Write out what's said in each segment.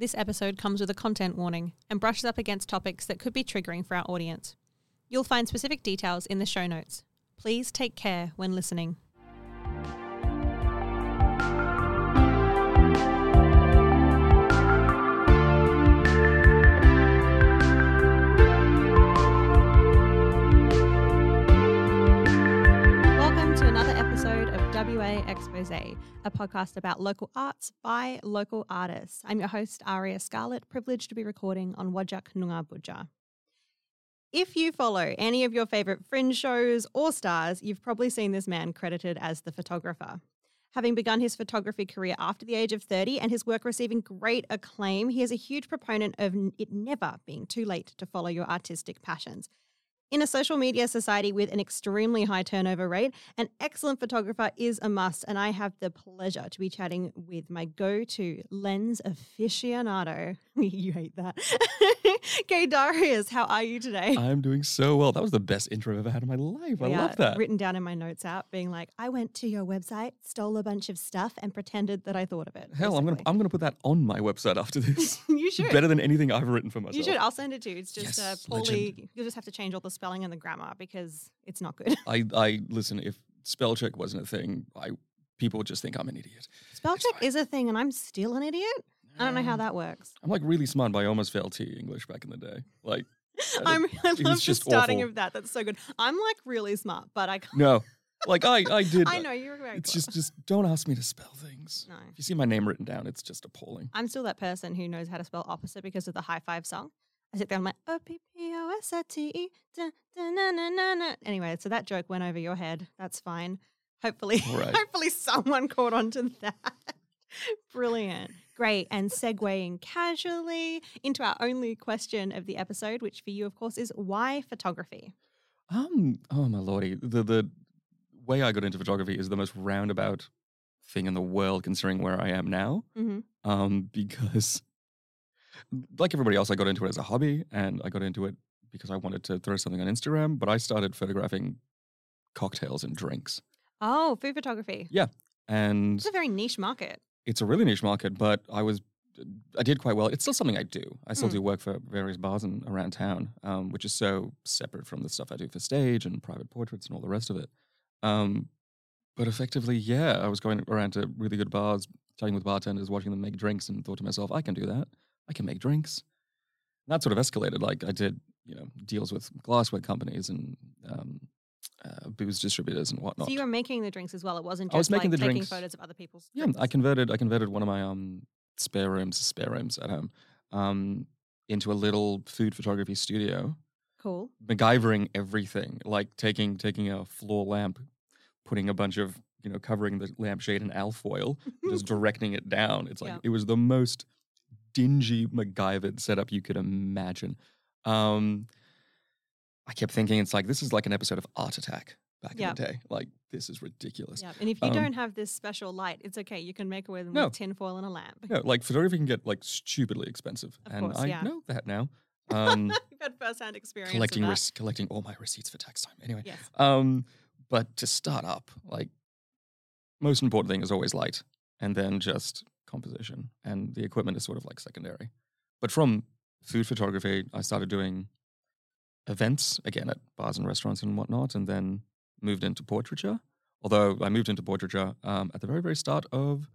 This episode comes with a content warning and brushes up against topics that could be triggering for our audience. You'll find specific details in the show notes. Please take care when listening. WA Expose, a podcast about local arts by local artists. I'm your host, Aria Scarlett, privileged to be recording on Wajak Noongar Budja. If you follow any of your favorite fringe shows or stars, you've probably seen this man credited as the photographer. Having begun his photography career after the age of 30 and his work receiving great acclaim, he is a huge proponent of it never being too late to follow your artistic passions. In a social media society with an extremely high turnover rate, an excellent photographer is a must, and I have the pleasure to be chatting with my go to lens aficionado. you hate that. K Darius, how are you today? I'm doing so well. That was the best intro I've ever had in my life. I Yeah, love that. Written down in my notes app, being like, I went to your website, stole a bunch of stuff, and pretended that I thought of it. Hell, I'm gonna. I'm gonna put that on my website after this. you should. Better than anything I've written for myself. You should. I'll send it to you. It's just uh, poorly. legend. You'll just have to change all the spelling and the grammar because it's not good. I I listen. If spell check wasn't a thing, I people would just think I'm an idiot. Spell check is a thing, and I'm still an idiot. I don't know how Um, that works. I'm like really smart, but I almost failed T English back in the day. Like I I'm, I love the just starting awful. of that. That's so good. I'm like really smart, but I can't. no, like I I did. I know you're very. It's just just don't ask me to spell things. No. If you see my name written down, it's just appalling. I'm still that person who knows how to spell opposite because of the Hi-5 song. I sit there and I'm like, O P P O S I T E. da, da, na, na, na, na." Anyway, so that joke went over your head. That's fine. Hopefully, right. hopefully someone caught on to that. Brilliant. Great. And segueing casually into our only question of the episode, which for you, of course, is why photography? Um. Oh my lordy. The the way I got into photography is the most roundabout thing in the world, considering where I am now. Mm-hmm. Um. Because, like everybody else, I got into it as a hobby, and I got into it because I wanted to throw something on Instagram. But I started photographing cocktails and drinks, Oh, food photography. Yeah. And It's a very niche market. It's a really niche market. But I was. I did quite well. It's still something I do. I still Mm. do work for various bars in, around town, um, which is so separate from the stuff I do for stage and private portraits and all the rest of it. Um, but effectively, yeah, I was going around to really good bars, chatting with bartenders, watching them make drinks, and thought to myself, I can do that. I can make drinks. And that sort of escalated. Like I did, you know, deals with glassware companies and um, uh, booze distributors and whatnot. So you were making the drinks as well. It wasn't just I was making like the taking drinks. photos of other people's. Yeah, drinks. I converted I converted one of my um spare rooms, spare rooms at home, um, into a little food photography studio, Cool. MacGyvering everything, like taking taking a floor lamp, putting a bunch of you know covering the lampshade in alfoil, just directing it down. It's like Yeah. it was the most dingy MacGyvered setup you could imagine. Um, I kept thinking it's like this is like an episode of Art Attack back Yeah. in the day. Like this is ridiculous. Yeah, and if you Um, don't have this special light, it's okay. You can make it with, No. tinfoil and a lamp. No, like photography can get like stupidly expensive, Of and course, I yeah. know that now. Um, You've had first-hand experience. collecting of that. res- collecting all my receipts for tax time. Anyway, Yes. um, but to start up, like most important thing is always light, and then just composition, and the equipment is sort of like secondary. But from food photography, I started doing events again at bars and restaurants and whatnot, and then moved into portraiture. Although I moved into portraiture um, at the very, very start of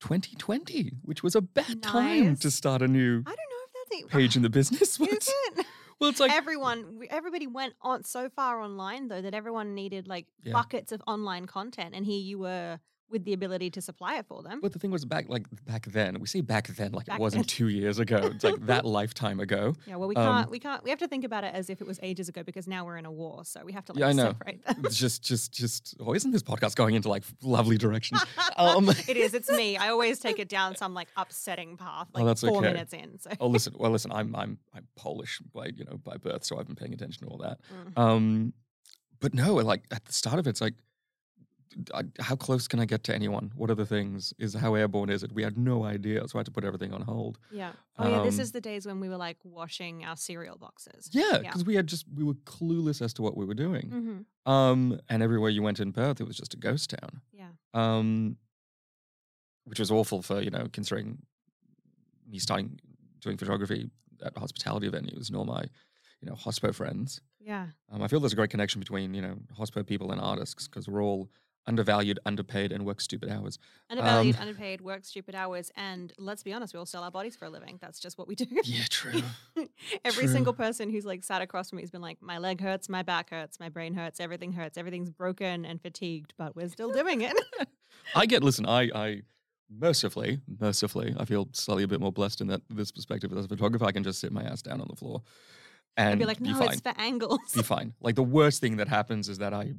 2020, which was a bad time to start a new I don't know if that's it. page in the business. Is it? well, it's like everyone, everybody went on so far online though that everyone needed like Yeah. buckets of online content, and here you were with the ability to supply it for them. But the thing was back like back then. We say back then like Back it wasn't then. two years ago. It's like that lifetime ago. yeah, well, we um, can't, we can't, we have to think about it as if it was ages ago because now we're in a war, so we have to like Yeah, I know. separate them. It's just just just oh, isn't this podcast going into like lovely directions? Um, it is. It's me. I always take it down some like upsetting path, Oh, like that's four okay. minutes in. So oh listen, well listen, I'm I'm I'm Polish by you know by birth, so I've been paying attention to all that. Mm. Um, but no, like at the start of it, it's like, I, how close can I get to anyone? What are the things? Is how airborne is it? We had no idea, so I had to put everything on hold. yeah. Oh yeah. This Um, is the days when we were like washing our cereal boxes. Yeah, Yeah. because we had just we were clueless as to what we were doing. hmm Um, and everywhere you went in Perth, it was just a ghost town. Yeah. Um, which was awful for you know considering me starting doing photography at hospitality venues and all my you know hospo friends. Yeah. Um, I feel there's a great connection between you know hospo people and artists because we're all undervalued, underpaid, and work stupid hours. Undervalued, Um, underpaid, work stupid hours, and let's be honest, we all sell our bodies for a living. That's just what we do. Yeah, true. Every True. single person who's like sat across from me has been like, my leg hurts, my back hurts, my brain hurts, everything hurts, everything's broken and fatigued, but we're still doing it. I get listen. I I mercifully, mercifully, I feel slightly a bit more blessed in that this perspective as a photographer. I can just sit my ass down on the floor and and be like, be no, fine. it's for angles. be fine. Like the worst thing that happens is that I,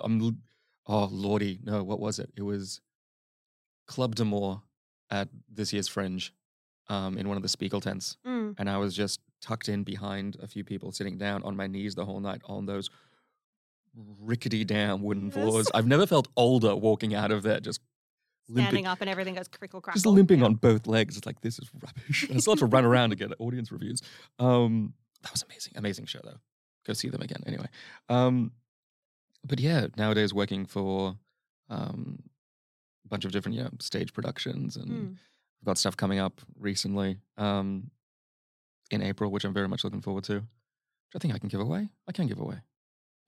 I'm, oh lordy, no, what was it? It was Club de Moor at this year's Fringe, um, in one of the Spiegel tents, Mm. and I was just tucked in behind a few people, sitting down on my knees the whole night on those rickety damn wooden Yes. floors. I've never felt older walking out of there, just limping, Standing up and everything goes crickle crackle. just limping Yeah. on both legs. It's like this is rubbish. And I still have to run around to get audience reviews. Um, that was amazing, amazing show though. Go see them again anyway. Um, but yeah, nowadays working for um, a bunch of different know, stage productions and Mm. we've got stuff coming up recently um, in April, which I'm very much looking forward to. Which I think I can give away. I can give away.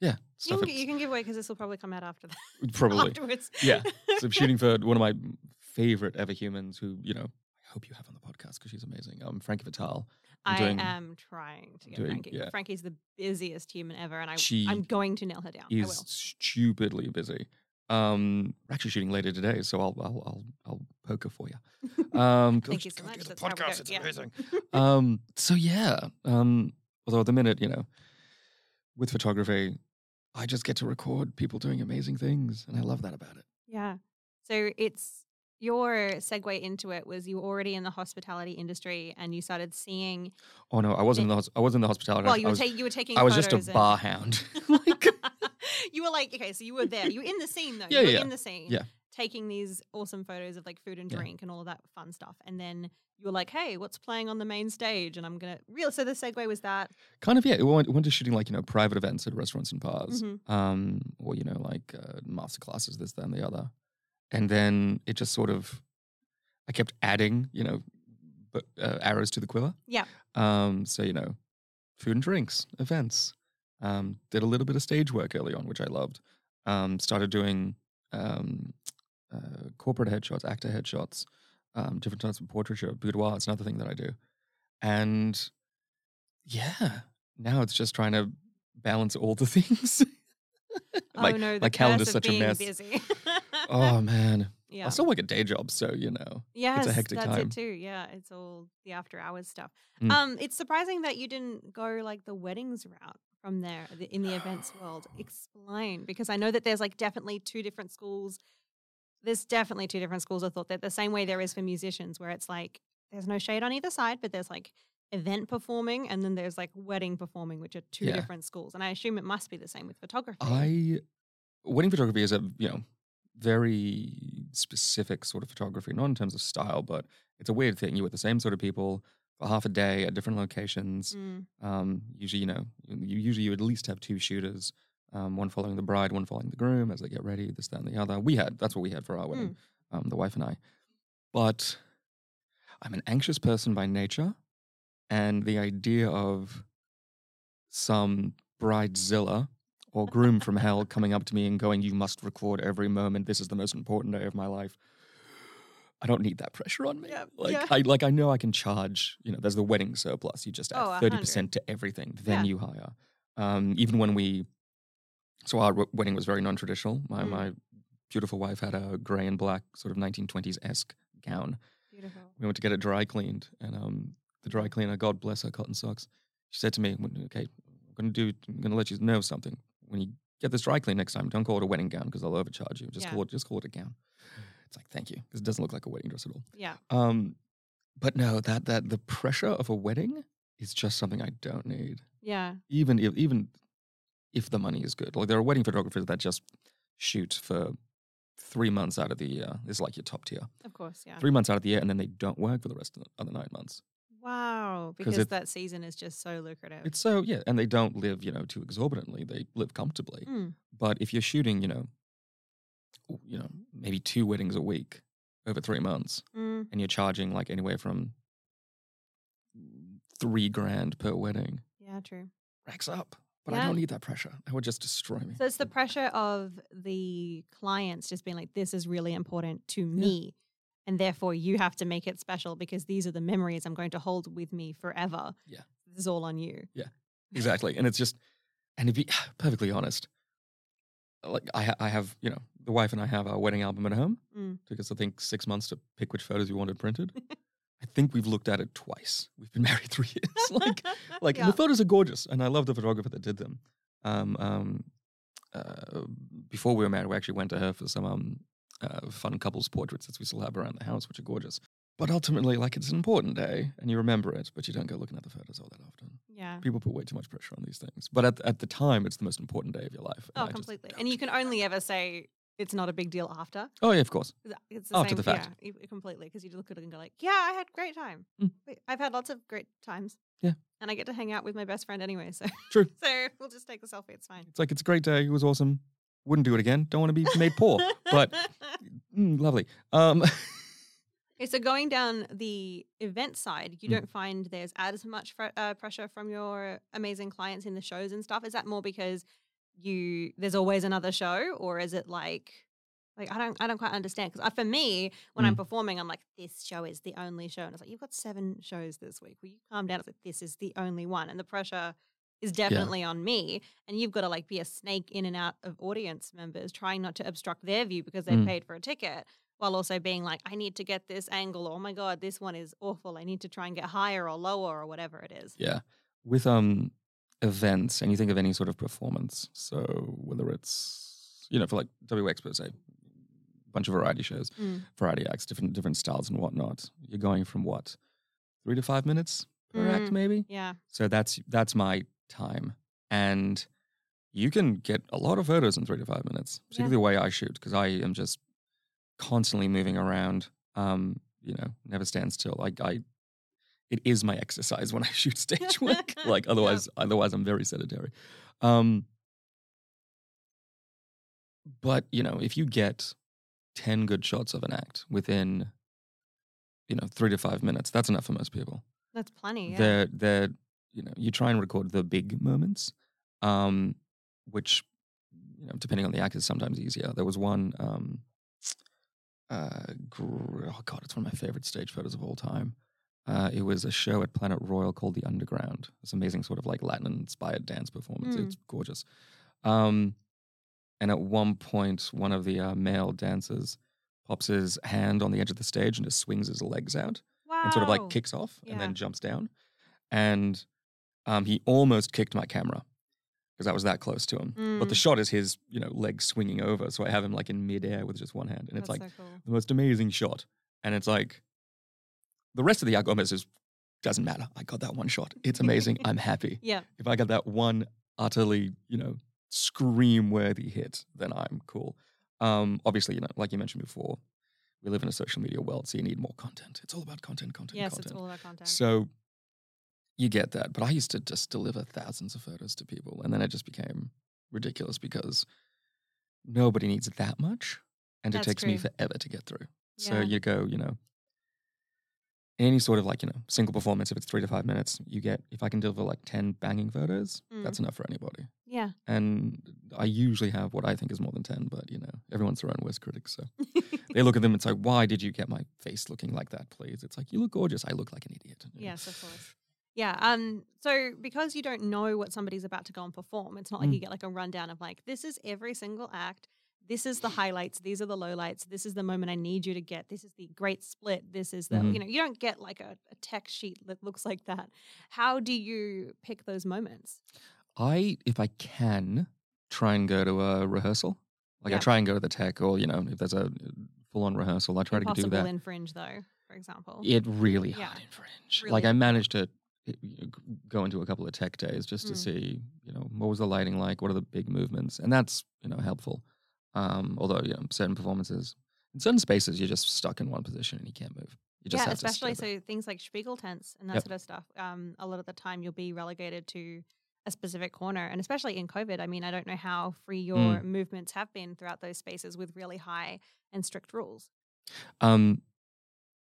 Yeah, You can, you can give away because this will probably come out after that. probably. Afterwards. Yeah. So I'm shooting for one of my favorite ever humans who, you know, I hope you have on the podcast because she's amazing. Um, Frankie Vital. I'm doing- am trying to get doing- Frankie. yeah. Frankie's the busiest human ever, and I, She I'm going to nail her down. I will. stupidly busy. Um, we're actually shooting later today, so I'll I'll I'll, I'll poke her for you. Um, Thank you so much. the That's podcast. It's Yeah. amazing. um, so yeah. Um, although at the minute, you know, with photography, I just get to record people doing amazing things, and I love that about it. Yeah. So it's your segue into it was you were already in the hospitality industry and you started seeing. Oh no, I wasn't in the hos- I wasn't in the hospitality. Well, you were, was, ta- you were taking. I was just a and- bar hound. like, you were like okay, so you were there. You were in the scene though. Yeah, you were yeah, in the scene. yeah. Taking these awesome photos of like food and Yeah. drink and all of that fun stuff, and then you were like, "Hey, what's playing on the main stage?" And I'm gonna real. So the segue was that. kind of yeah. It went, it went to shooting like you know private events at restaurants and bars, Mhm. um, or you know like uh, master classes, this, that, and the other, and then it just sort of, I kept adding you know, uh, arrows to the quiver. Yeah. Um. So you know, food and drinks, events. Um. Did a little bit of stage work early on, which I loved. Um. Started doing um, uh, corporate headshots, actor headshots, um, different types of portraiture, boudoir. It's another thing that I do, and yeah, now it's just trying to balance all the things. my, oh no, the my calendar's such a mess. oh man, yeah. I still work a day job, so you know. Yes, it's a hectic that's time. it too. Yeah, it's all the after hours stuff. Mm. Um, it's surprising that you didn't go like the weddings route from there in the events world. Explain because I know that there's like definitely two different schools. There's definitely two different schools of thought that the same way there is for musicians, where it's like there's no shade on either side, but there's like event performing and then there's like wedding performing, which are two Yeah. different schools. And I assume it must be the same with photography. I wedding photography is a you know very specific sort of photography, not in terms of style, but it's a weird thing. You're with the same sort of people for half a day at different locations. Mm, Um, usually, you know, you usually you at least have two shooters, um, one following the bride, one following the groom as they get ready, this, that, and the other. We had that's what we had for our wedding, um, the wife and I. But I'm an anxious person by nature, and the idea of some bridezilla or groom from hell coming up to me and going, "You must record every moment. This is the most important day of my life." I don't need that pressure on me. Yeah, Like yeah. I like I know I can charge. You know, there's the wedding surplus. You just Oh, add a thirty hundred. percent to everything, then Yeah. you hire. Um, even when we, so our w- wedding was very non-traditional. My Mm. my beautiful wife had a grey and black sort of 1920s esque gown. Beautiful. We went to get it dry cleaned, and um, the dry cleaner, God bless her cotton socks, she said to me, "Okay, I'm to do. I'm going to let you know something. When you get this dry clean next time, don't call it a wedding gown because they'll overcharge you. Just Yeah. call it. Just call it a gown." It's like, thank you, because it doesn't look like a wedding dress at all. Yeah. Um, but no, that that the pressure of a wedding is just something I don't need. Yeah. Even if even if the money is good, like there are wedding photographers that just shoot for three months out of the year. This is like your top tier. Of course. Yeah. Three months out of the year, and then they don't work for the rest of the other nine months. Wow. 'Cause Because it- that season is just so lucrative. It's so yeah, and they don't live you know too exorbitantly. They live comfortably. Mm. But if you're shooting, you know, you know, maybe two weddings a week over three months, Mm. and you're charging like anywhere from three grand per wedding, Yeah. True. racks up. But I don't need that pressure. That would just destroy me. So it's the pressure of the clients just being like, this is really important to me. And therefore, you have to make it special because these are the memories I'm going to hold with me forever. Yeah. This is all on you. Yeah. Exactly, and it's just, and to be perfectly honest, like I, I have, you know, the wife and I have our wedding album at home. Mm. Took us, I think, six months to pick which photos we wanted printed. I think we've looked at it twice. We've been married three years. like, like Yeah. the photos are gorgeous, and I love the photographer that did them. Um, um, uh, before we were married, we actually went to her for some um, uh, fun couples portraits that we still have around the house, which are gorgeous. But ultimately, like it's an important day, and you remember it, but you don't go looking at the photos all that often. yeah. People put way too much pressure on these things, but at at the time, it's the most important day of your life. and Oh, just completely. And you can only ever say it's not a big deal after. Oh yeah, of course. It's the After same, the fact. Yeah, completely. Because you look at it and go like, yeah, I had a great time. Mm. I've had lots of great times. Yeah. And I get to hang out with my best friend anyway. So, True. so we'll just take the selfie. It's fine. It's like it's a great day. It was awesome. Wouldn't do it again. Don't want to be made poor. But mm, lovely. Um, Okay, so going down the event side, you Mm. don't find there's as much fre- uh, pressure from your amazing clients in the shows and stuff. Is that more because you there's always another show, or is it like like I don't I don't quite understand? Because for me, when I'm Mm. performing, I'm like this show is the only show, and it's like you've got seven shows this week. Will you calm down? It's like this is the only one, and the pressure is definitely on me. And you've got to like be a snake in and out of audience members, trying not to obstruct their view because they've Mm. paid for a ticket while also being like, I need to get this angle. Oh my God, this one is awful. I need to try and get higher or lower or whatever it is. yeah, with um events, and you think of any sort of performance. So whether it's you know for like WX say, a bunch of variety shows, Mm. variety acts, different different styles and whatnot. You're going from what three to five minutes per act, Mm. maybe. Yeah. So that's that's my time, and you can get a lot of photos in three to five minutes, Yeah. particularly the way I shoot, because I am just constantly moving around. Um, you know, never stand still. Like I, it is my exercise when I shoot stage work. like Yeah. otherwise, otherwise I'm very sedentary. Um, but you know, if you get ten good shots of an act within, you know, three to five minutes, that's enough for most people That's plenty. Yeah. they're they're you know you try and record the big moments um which you know depending on the act is sometimes easier there was one um uh gr- oh god it's one of my favorite stage photos of all time uh, it was a show at Planet Royale called The Underground. This amazing sort of like Latin inspired dance performance. Mm. It's gorgeous. Um, and at one point, one of the uh, male dancers pops his hand on the edge of the stage and just swings his legs out wow. and sort of like kicks off and then jumps down. And um, he almost kicked my camera because I was that close to him. But the Mm. shot is his, you know, legs swinging over, so I have him like in midair with just one hand, and it's like so cool. the most amazing shot. And it's like the rest of the almost is doesn't matter. I got that one shot. It's amazing. I'm happy. Yeah. If I got that one utterly, you know, scream worthy hit, then I'm cool. Um, obviously, you know, like you mentioned before, we live in a social media world, so you need more content. It's all about content, content, Yes, content. Yes, it's all about content. So you get that. But I used to just deliver thousands of photos to people. And then it just became ridiculous because nobody needs that much. And it That's takes me forever to get through. So you go, you know, any sort of like, you know, single performance, if it's three to five minutes, you get, if I can deliver like 10 banging photos, Mm. that's enough for anybody. yeah. And I usually have what I think is more than 10, but you know, everyone's their own worst critic. So they look at them and say, why did you get my face looking like that, please? It's like, you look gorgeous. I look like an idiot. you know. Yes, of course. Yeah. Um. So because you don't know what somebody's about to go and perform, it's not like Mm. you get like a rundown of like this is every single act. this is the highlights, these are the lowlights, this is the moment I need you to get, this is the great split, this is the, Mhm. you know, you don't get like a, a text sheet that looks like that. How do you pick those moments? I, if I can, try and go to a rehearsal. Like I try and go to the tech, or you know, if there's a full on rehearsal, I try Impossible to do that. in Fringe, though, for example. it really Yeah. hard in Fringe. Really like I managed to go into a couple of tech days just to Mm. see, you know, what was the lighting like, what are the big movements, and that's you know helpful. Um, although you know, certain performances in certain spaces, you're just stuck in one position and you can't move. You just yeah, especially so things like Spiegel tents and that Yep. sort of stuff. Um, a lot of the time you'll be relegated to a specific corner, and especially in COVID. I mean, I don't know how free your Mm. movements have been throughout those spaces with really high and strict rules. Um,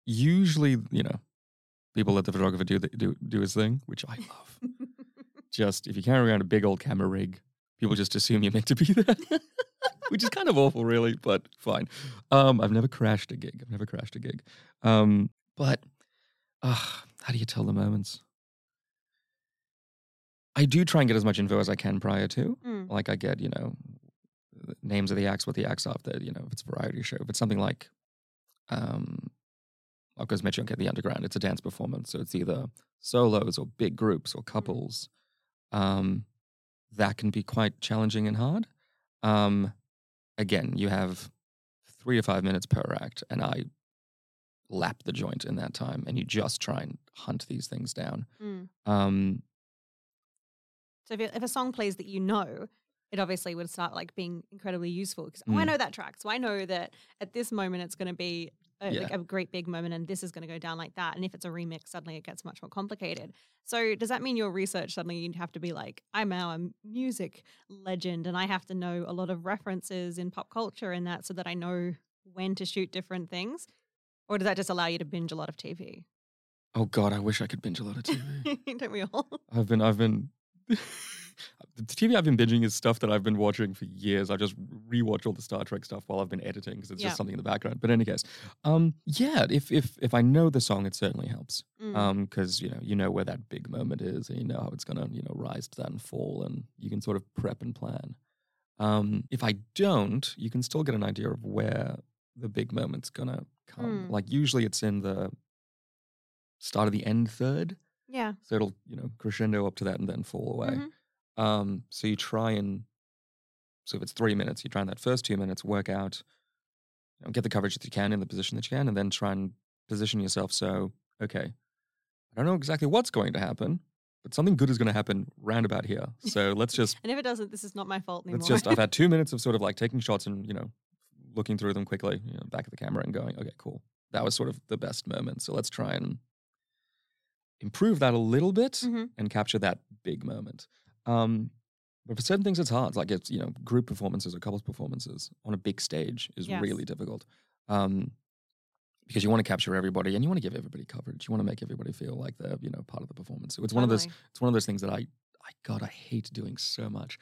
usually, you know, people let the photographer do the, do do his thing, which I love. just if you carry around a big old camera rig, people just assume you're meant to be there, which is kind of awful, really, but fine. Um, I've never crashed a gig. I've never crashed a gig. Um, but uh, how do you tell the moments? I do try and get as much info as I can prior to. Mm. Like I get, you know, names of the acts, what the acts are. They're, you know, if it's a variety show, if it's something like, um, of course, Metro get the underground. It's a dance performance, so it's either solos or big groups or couples. Um, that can be quite challenging and hard. Um, again, you have three to five minutes per act, and I lap the joint in that time, and you just try and hunt these things down. Mm. Um, So if, it- if a song plays that you know, it obviously would start like being incredibly useful because oh, I Mm. know that track, so I know that at this moment it's going to be a, Yeah. like a great big moment, and this is going to go down like that. And if it's a remix, suddenly it gets much more complicated. So does that mean your research suddenly you'd have to be like, I'm now a music legend, and I have to know a lot of references in pop culture and that, so that I know when to shoot different things, or does that just allow you to binge a lot of TV? oh God, I wish I could binge a lot of TV. Don't we all? I've been, I've been. the TV I've been binging is stuff that I've been watching for years. I just rewatch all the Star Trek stuff while I've been editing because it's Yeah. just something in the background. But in any case, um, yeah, if if if I know the song, it certainly helps. Mm. Um, because you know you know where that big moment is, and you know how it's gonna you know rise to that and fall, and you can sort of prep and plan. Um, if I don't, you can still get an idea of where the big moment's gonna come. Mm. Like usually, it's in the start of the end third. yeah. So it'll, you know, crescendo up to that and then fall away. Mhm. Um, so you try and, so if it's three minutes, you try in that first two minutes, work out, you know, get the coverage that you can in the position that you can, and then try and position yourself so, okay, I don't know exactly what's going to happen, but something good is going to happen round about here. So let's just, And if it doesn't, this is not my fault anymore. let's just, I've had two minutes of sort of like taking shots and, you know, looking through them quickly, you know, back at the camera and going, okay, cool. That was sort of the best moment. So let's try and improve that a little bit Mhm. and capture that big moment. Um, but for certain things, it's hard. Like it's you know group performances or couples performances on a big stage is Yes. really difficult um, because you want to capture everybody and you want to give everybody coverage. You want to make everybody feel like they're you know part of the performance. So it's one of those it's one of those things that I I God I hate doing so much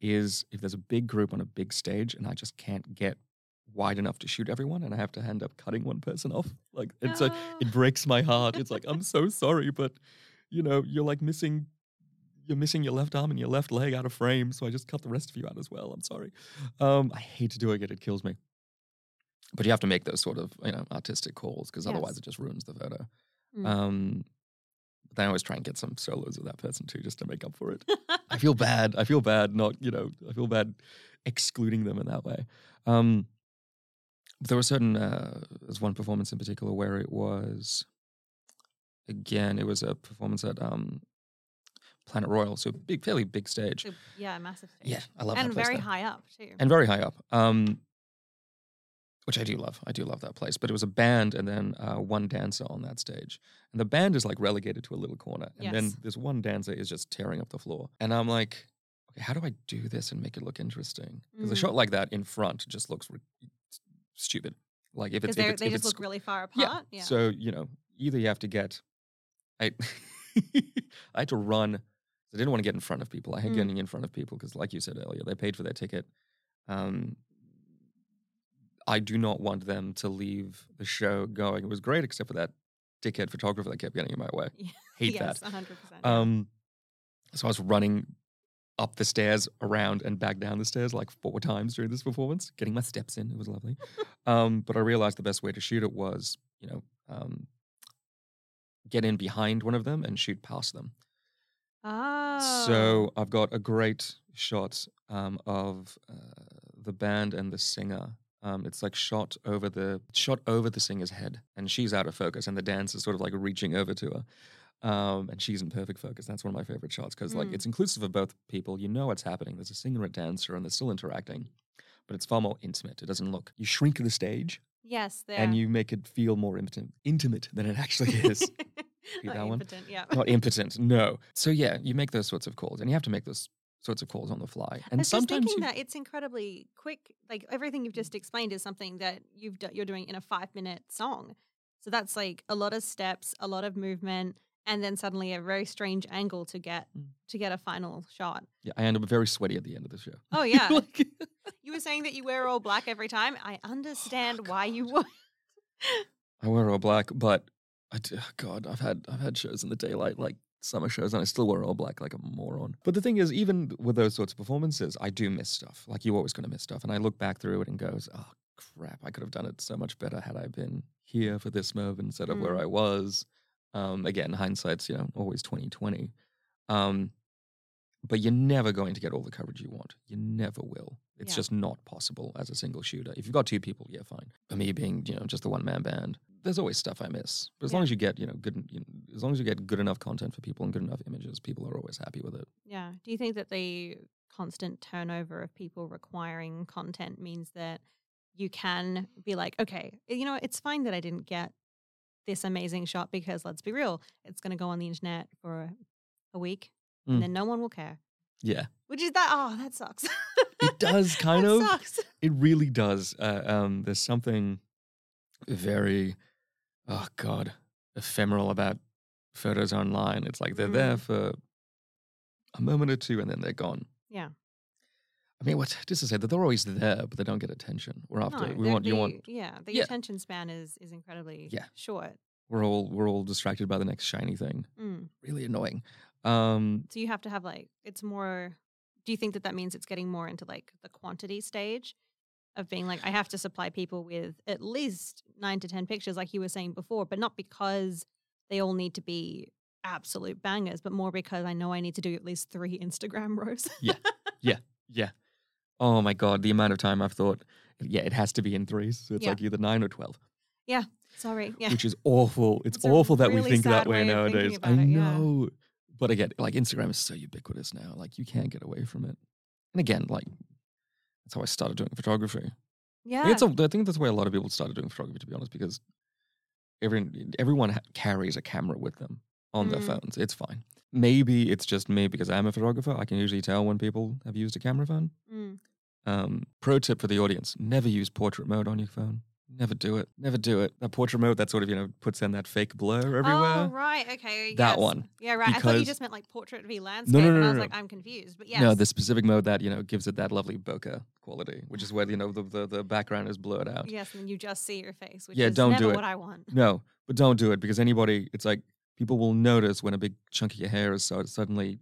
is if there's a big group on a big stage and I just can't get wide enough to shoot everyone and I have to end up cutting one person off. Like it's like No. it breaks my heart. It's like I'm so sorry, but you know, you're like missing you're missing your left arm and your left leg out of frame, so I just cut the rest of you out as well. I'm sorry. Um, I hate doing it; again, it kills me. But you have to make those sort of you know artistic calls because otherwise it just ruins the photo. Mm. Um, but then I always try and get some solos of that person too, just to make up for it. I feel bad. I feel bad not, you know, I feel bad excluding them in that way. Um, but there were certain, uh, there's one performance in particular where it was, again, it was a performance at um, Planet Royale, so big, fairly big stage. Yeah, massive stage. Yeah, I love and that place very there. high up too. and very high up. Um, which I do love. I do love that place. But it was a band and then uh, one dancer on that stage. And the band is like relegated to a little corner. And then this one dancer is just tearing up the floor. And I'm like, okay, how do I do this and make it look interesting? Because a Mm. shot like that in front just looks re- stupid. Like if it's, if it's, they if just it's look really far yeah. apart. Yeah. So, you know, either you have to get I I had to run. I didn't want to get in front of people. I hate Mm. getting in front of people because like you said earlier, they paid for their ticket. Um I do not want them to leave the show going. It was great except for that dickhead photographer that kept getting in my way. Yeah. Hate yes, that. 100%. Um so I was running up the stairs, around, and back down the stairs like four times during this performance, getting my steps in. It was lovely. um, but I realized the best way to shoot it was, you know, um, get in behind one of them and shoot past them. Oh. So I've got a great shot um, of uh, the band and the singer. Um, it's like shot over the shot over the singer's head, and she's out of focus, and the dancer's sort of like reaching over to her. Um, and she's in perfect focus. That's one of my favorite shots because like Mm. it's inclusive of both people. You know what's happening. There's a singer and a dancer, and they're still interacting, but it's far more intimate. It doesn't look. You shrink the stage yes, there. and you make it feel more intimate, intimate than it actually is. Not that one? impotent, Yeah. Not impotent. No. So yeah, you make those sorts of calls, and you have to make those sorts of calls on the fly. I And was just sometimes thinking you, that it's incredibly quick. Like everything you've just explained is something that you've do- you're doing in a five minute song. So that's like a lot of steps, a lot of movement, and then suddenly a very strange angle to get Mm. to get a final shot. yeah, I end up very sweaty at the end of the show. Oh yeah, Like- you were saying that you wear all black every time. I Oh, understand why you would. I wear all black, but I do, God, I've had I've had shows in the daylight like summer shows, and I still wear all black like a moron. But the thing is, even with those sorts of performances, I do miss stuff. Like you're always going to miss stuff, and I look back through it and goes, oh crap, I could have done it so much better had I been here for this move instead of where Mm. I was. Um, again, hindsight's you know always twenty twenty. Um, but you're never going to get all the coverage you want. You never will. It's Yeah. just not possible as a single shooter. If you've got two people, yeah, fine. For me being, you know, just the one man band, there's always stuff I miss. But as long as you get, you know, good, you know, as long as you get good enough content for people and good enough images, people are always happy with it. Yeah. Do you think that the constant turnover of people requiring content means that you can be like, okay, you know, it's fine that I didn't get this amazing shot because let's be real, it's going to go on the internet for a, week Mm. and then no one will care. Yeah, Which is that? Oh, that sucks. it does kind of. sucks. It really does. Uh, um, there's something very, oh god, ephemeral about photos online. It's like they're there Mm. for a moment or two and then they're gone. Yeah. I mean, what just to say that they're always there, but they don't get attention. We're after No, we want you want Yeah. The Yeah. attention span is is incredibly Yeah. short. we're all we're all distracted by the next shiny thing. Mm. Really annoying. Um, So you have to have like it's more. Do you think that that means it's getting more into like the quantity stage of being like I have to supply people with at least nine to ten pictures, like you were saying before, but not because they all need to be absolute bangers, but more because I know I need to do at least three Instagram rows. yeah. Yeah. Yeah. Oh my god, the amount of time I've thought, yeah, it has to be in threes. So it's Yeah. like either nine or twelve, Yeah. Sorry, yeah, which is awful. It's, It's awful that we think that way, way nowadays. I it, yeah. know, but again, like Instagram is so ubiquitous now. Like you can't get away from it. And again, like that's how I started doing photography. yeah, It's a, I think that's why a lot of people started doing photography, to be honest, because every, everyone ha- carries a camera with them on their Mm. phones. It's fine. Maybe it's just me because I'm a photographer. I can usually tell when people have used a camera phone. Mm. Um, pro tip for the audience never use portrait mode on your phone. Never do it. Never do it. That portrait mode that sort of, you know, puts in that fake blur everywhere. Oh right, okay, That yes. one. Yeah, right. I thought you just meant like portrait v landscape, no, no, and I no, was no, like, no. I'm confused. But yes, No, the specific mode that, you know, gives it that lovely bokeh quality, which is where, you know, the, the, the background is blurred out. yes, and you just see your face, which Yeah, is don't do it. what I want. No, but don't do it because anybody, it's like people will notice when a big chunk of your hair is so suddenly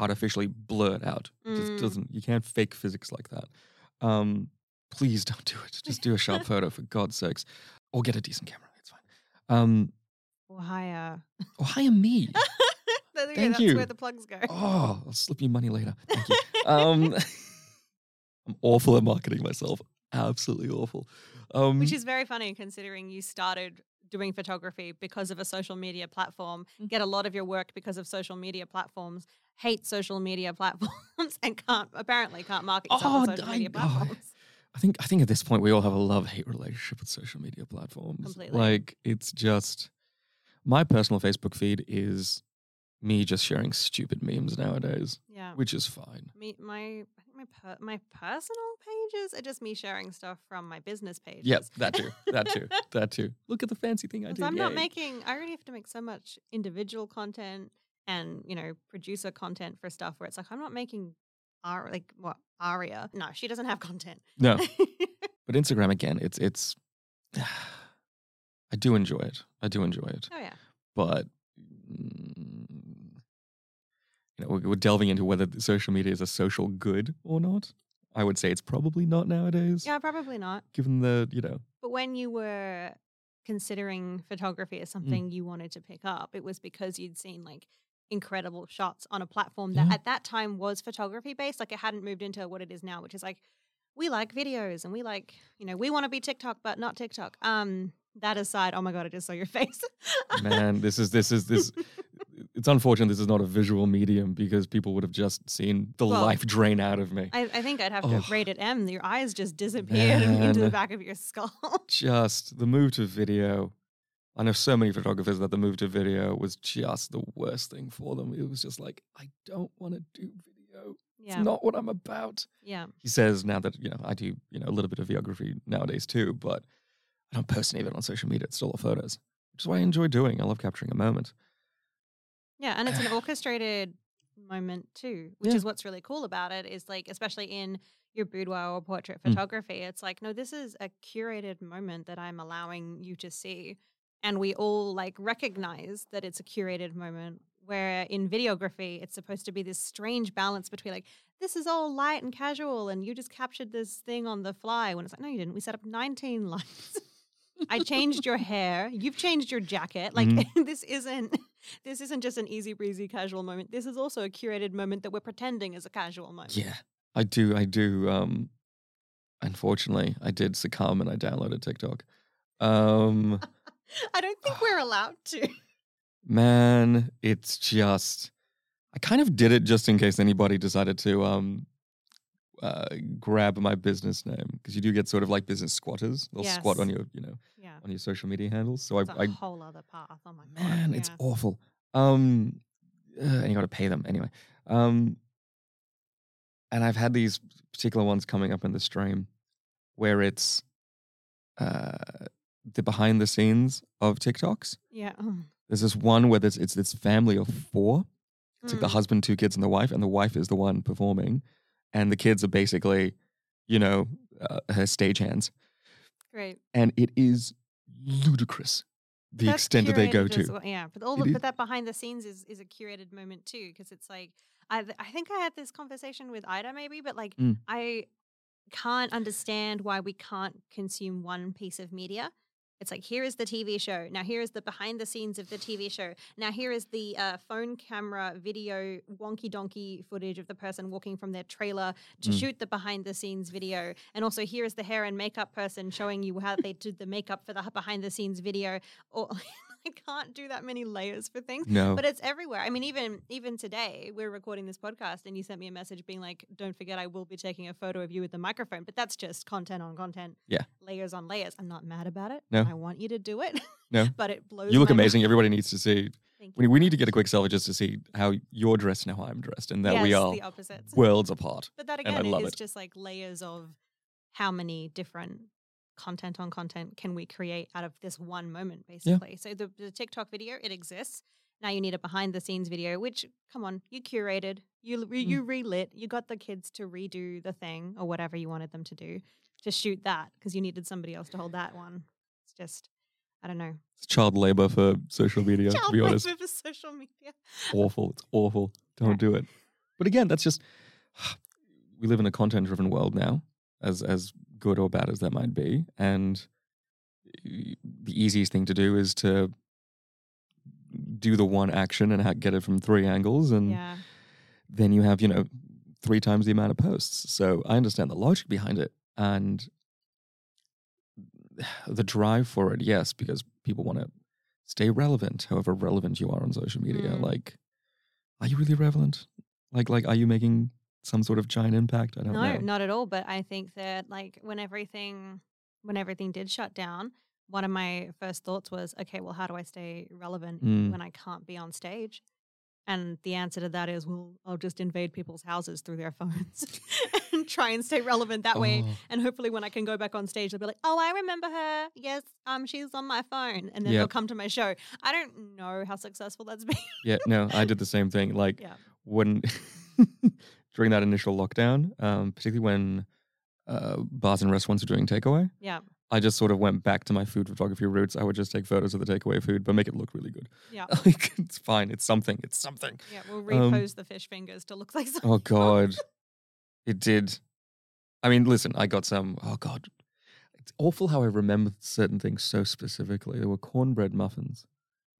artificially blurred out. It Mm. just doesn't, you can't fake physics like that. Um, please don't do it. Just do a sharp photo for God's sakes, or get a decent camera. It's fine. Um, Or hire. or hire me. There we go, Thank that's you. where the plugs go. Oh, I'll slip you money later. Thank you. Um, I'm awful at marketing myself. Absolutely awful. Um, Which is very funny considering you started doing photography because of a social media platform, Mm. get a lot of your work because of social media platforms, hate social media platforms, and can't apparently can't market yourself on Oh, social I- media oh, platforms. I think I think at this point we all have a love hate relationship with social media platforms. Completely. Like it's just my personal Facebook feed is me just sharing stupid memes nowadays, Yeah. which is fine. Me, my, my per, my personal pages are just me sharing stuff from my business pages. Yep, that too. That too. that too. Look at the fancy thing I did. I'm not yay. making. I already have to make so much individual content and you know producer content for stuff where it's like I'm not making. Ar- like what Aria? No, she doesn't have content. No, but Instagram again. It's it's. I do enjoy it. I do enjoy it, oh yeah. but mm, you know, we're, we're delving into whether social media is a social good or not. I would say it's probably not nowadays, Yeah, probably not. given the you know. But when you were considering photography as something you wanted to pick up, it was because you'd seen like incredible shots on a platform that Yeah. at that time was photography based. Like it hadn't moved into what it is now, which is like we like videos and we like, you know, we want to be TikTok, but not TikTok. Um, that aside, oh my god, I just saw your face. Man, this is this is this. It's unfortunate this is not a visual medium because people would have just seen the Well, life drain out of me. I, I think I'd have to Oh. rate it M. Your eyes just disappeared into the back of your skull. just the move to video. I know so many photographers that the move to video was just the worst thing for them. It was just like, I don't want to do video. yeah, It's not what I'm about. yeah, He says now that, you know, I do, you know, a little bit of videography nowadays too, but I don't post any of it on social media. It's still all photos, which is what I enjoy doing. I love capturing a moment. yeah, and it's an orchestrated moment too, which Yeah. is what's really cool about it. Is like, especially in your boudoir or portrait Mm. photography, it's like, no, this is a curated moment that I'm allowing you to see, and we all like recognize that it's a curated moment. Where in videography, it's supposed to be this strange balance between like this is all light and casual, and you just captured this thing on the fly. When it's like, no, you didn't. We set up 19 lights. I changed your hair. You've changed your jacket. Like Mhm. this isn't this isn't just an easy breezy casual moment. This is also a curated moment that we're pretending is a casual moment. Yeah, I do. I do. Um, unfortunately, I did succumb and I downloaded TikTok. Um, I don't think we're allowed to. man, it's just. I kind of did it just in case anybody decided to um, uh, grab my business name because you do get sort of like business squatters. They'll squat on your, you know, Yeah. on your social media handles. So It's a I, I whole other path. Oh my god. man, it's yeah. awful. Um, uh, and you got to pay them anyway. Um, and I've had these particular ones coming up in the stream where it's uh the behind the scenes of TikToks. Yeah. mm. There's this one where there's it's this family of four. It's like the Mm. husband, two kids, and the wife, and the wife is the one performing, and the kids are basically, you know, uh, her stagehands, Great. and it is ludicrous the That's extent that they go to. well, Yeah, but all the, but that behind the scenes is is a curated moment too, because it's like I I think I had this conversation with Ida maybe, but like Mm. I can't understand why we can't consume one piece of media. It's like here is the TV show. Now here is the behind the scenes of the TV show. Now here is the uh, phone camera video wonky donkey footage of the person walking from their trailer to Mm. shoot the behind the scenes video. And also here is the hair and makeup person showing you how they did the makeup for the behind the scenes video. Or I can't do that many layers for things. No, But it's everywhere. I mean, even even today, we're recording this podcast, and you sent me a message being like, "Don't forget, I will be taking a photo of you with the microphone." But that's just content on content. Yeah. layers on layers. I'm not mad about it. No. I want you to do it. No. but it blows. you look my mind. amazing. Everybody needs to see. We, we need to get a quick selfie just to see how you're dressed and how I'm dressed, and that we are worlds apart. But that and I again love is it. just like layers of how many different content on content can we create out of this one moment, basically. So the, the TikTok video, it exists. Now you need a behind the scenes video, which come on, you curated, you Mm. you relit, you got the kids to redo the thing or whatever you wanted them to do to shoot that because you needed somebody else to hold that one. It's just, I don't know. It's child labor for social media. to Child be honest, labor for social media. awful. It's awful. Don't Right. do it. But again, that's just we live in a content-driven world now, as as good or bad as that might be, and the easiest thing to do is to do the one action and get it from three angles, and Yeah. then you have you know three times the amount of posts. So I understand the logic behind it, and the drive for it. Yes, because people want to stay relevant, however relevant you are on social media. Mm. Like, are you really relevant? Like, like, are you making some sort of giant impact? I don't no, know. No, not at all. But I think that like when everything when everything did shut down, one of my first thoughts was, okay, well, how do I stay relevant Mm. when I can't be on stage? And the answer to that is, well, I'll just invade people's houses through their phones and try and stay relevant that way. Oh, And hopefully, when I can go back on stage, they'll be like, "Oh, I remember her. Yes, um, she's on my phone." And then they'll come to my show. I don't know how successful that's been. yeah, no, I did the same thing. Like Yeah. when during that initial lockdown, um, particularly when uh, bars and restaurants were doing takeaway. yeah, I just sort of went back to my food photography roots. I would just take photos of the takeaway food, but make it look really good. Yeah. Like it's fine. It's something. It's something. Yeah, we'll Um, the fish fingers to look like something. Oh God, it did. I mean, listen, I got some. Oh God, it's awful how I remember certain things so specifically. There were cornbread muffins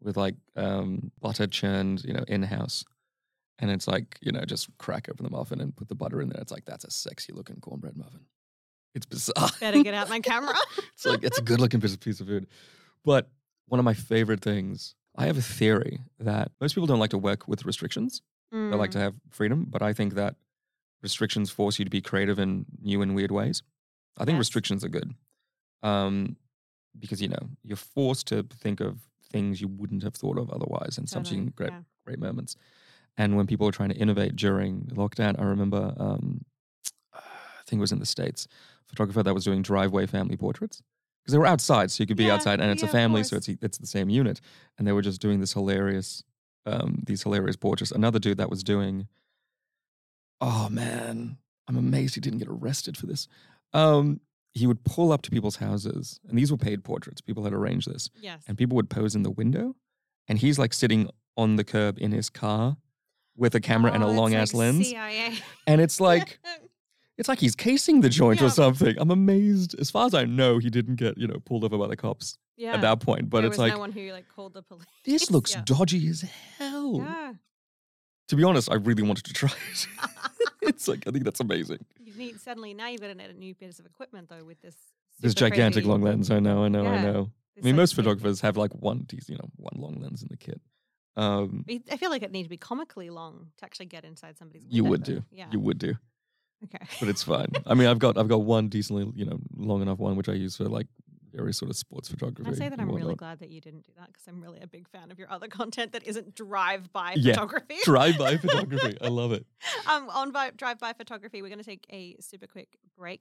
with like um, butter churned, you know, in house, and it's like you know, just crack open the muffin and put the butter in there. It's like that's a sexy looking cornbread muffin. It's bizarre. Better get out my camera. it's like it's a good looking piece of food. But one of my favorite things, I have a theory that most people don't like to work with restrictions. They like to Mm, have freedom, but I think that restrictions force you to be creative in new and weird ways. I think Yes. restrictions are good. Um, because you know, you're forced to think of things you wouldn't have thought of otherwise and totally, something great yeah. great moments. And when people were trying to innovate during lockdown, I remember um, I think it was in the States, a photographer that was doing driveway family portraits. Because they were outside, so you could be Yeah, outside and it's yeah, a family, so it's it's the same unit. And they were just doing this hilarious um, these hilarious portraits. Another dude that was doing oh man, I'm amazed he didn't get arrested for this. Um, he would pull up to people's houses, and these were paid portraits. People had arranged this, Yes. and people would pose in the window, and he's like sitting on the curb in his car with a camera and a Oh, it's long ass like lens, CIA. and it's like it's like he's casing the joint Yeah. or something. I'm amazed. As far as I know, he didn't get you know pulled over by the cops yeah. at that point. But there it's was like no one who like called the police. this looks yeah. dodgy as hell. Yeah. To be honest, I really wanted to try it. it's like I think that's amazing. You need suddenly now you've got to need a new piece of equipment though with this. This gigantic crazy- long lens. I know. I know. I know. I mean, like, most photographers have like one, you know, one long lens in the kit. Um, I feel like it needs to be comically long to actually get inside somebody's. you would do. Yeah. You would do, okay. but it's fine. I mean, I've got I've got one decently, you know, long enough one which I use for like very sort of sports photography. I say that I'm really glad that you didn't do that because I'm really a big fan of your other content that isn't drive-by Yeah. photography. Drive-by photography. I love it. um, on drive-by photography, we're going to take a super quick break.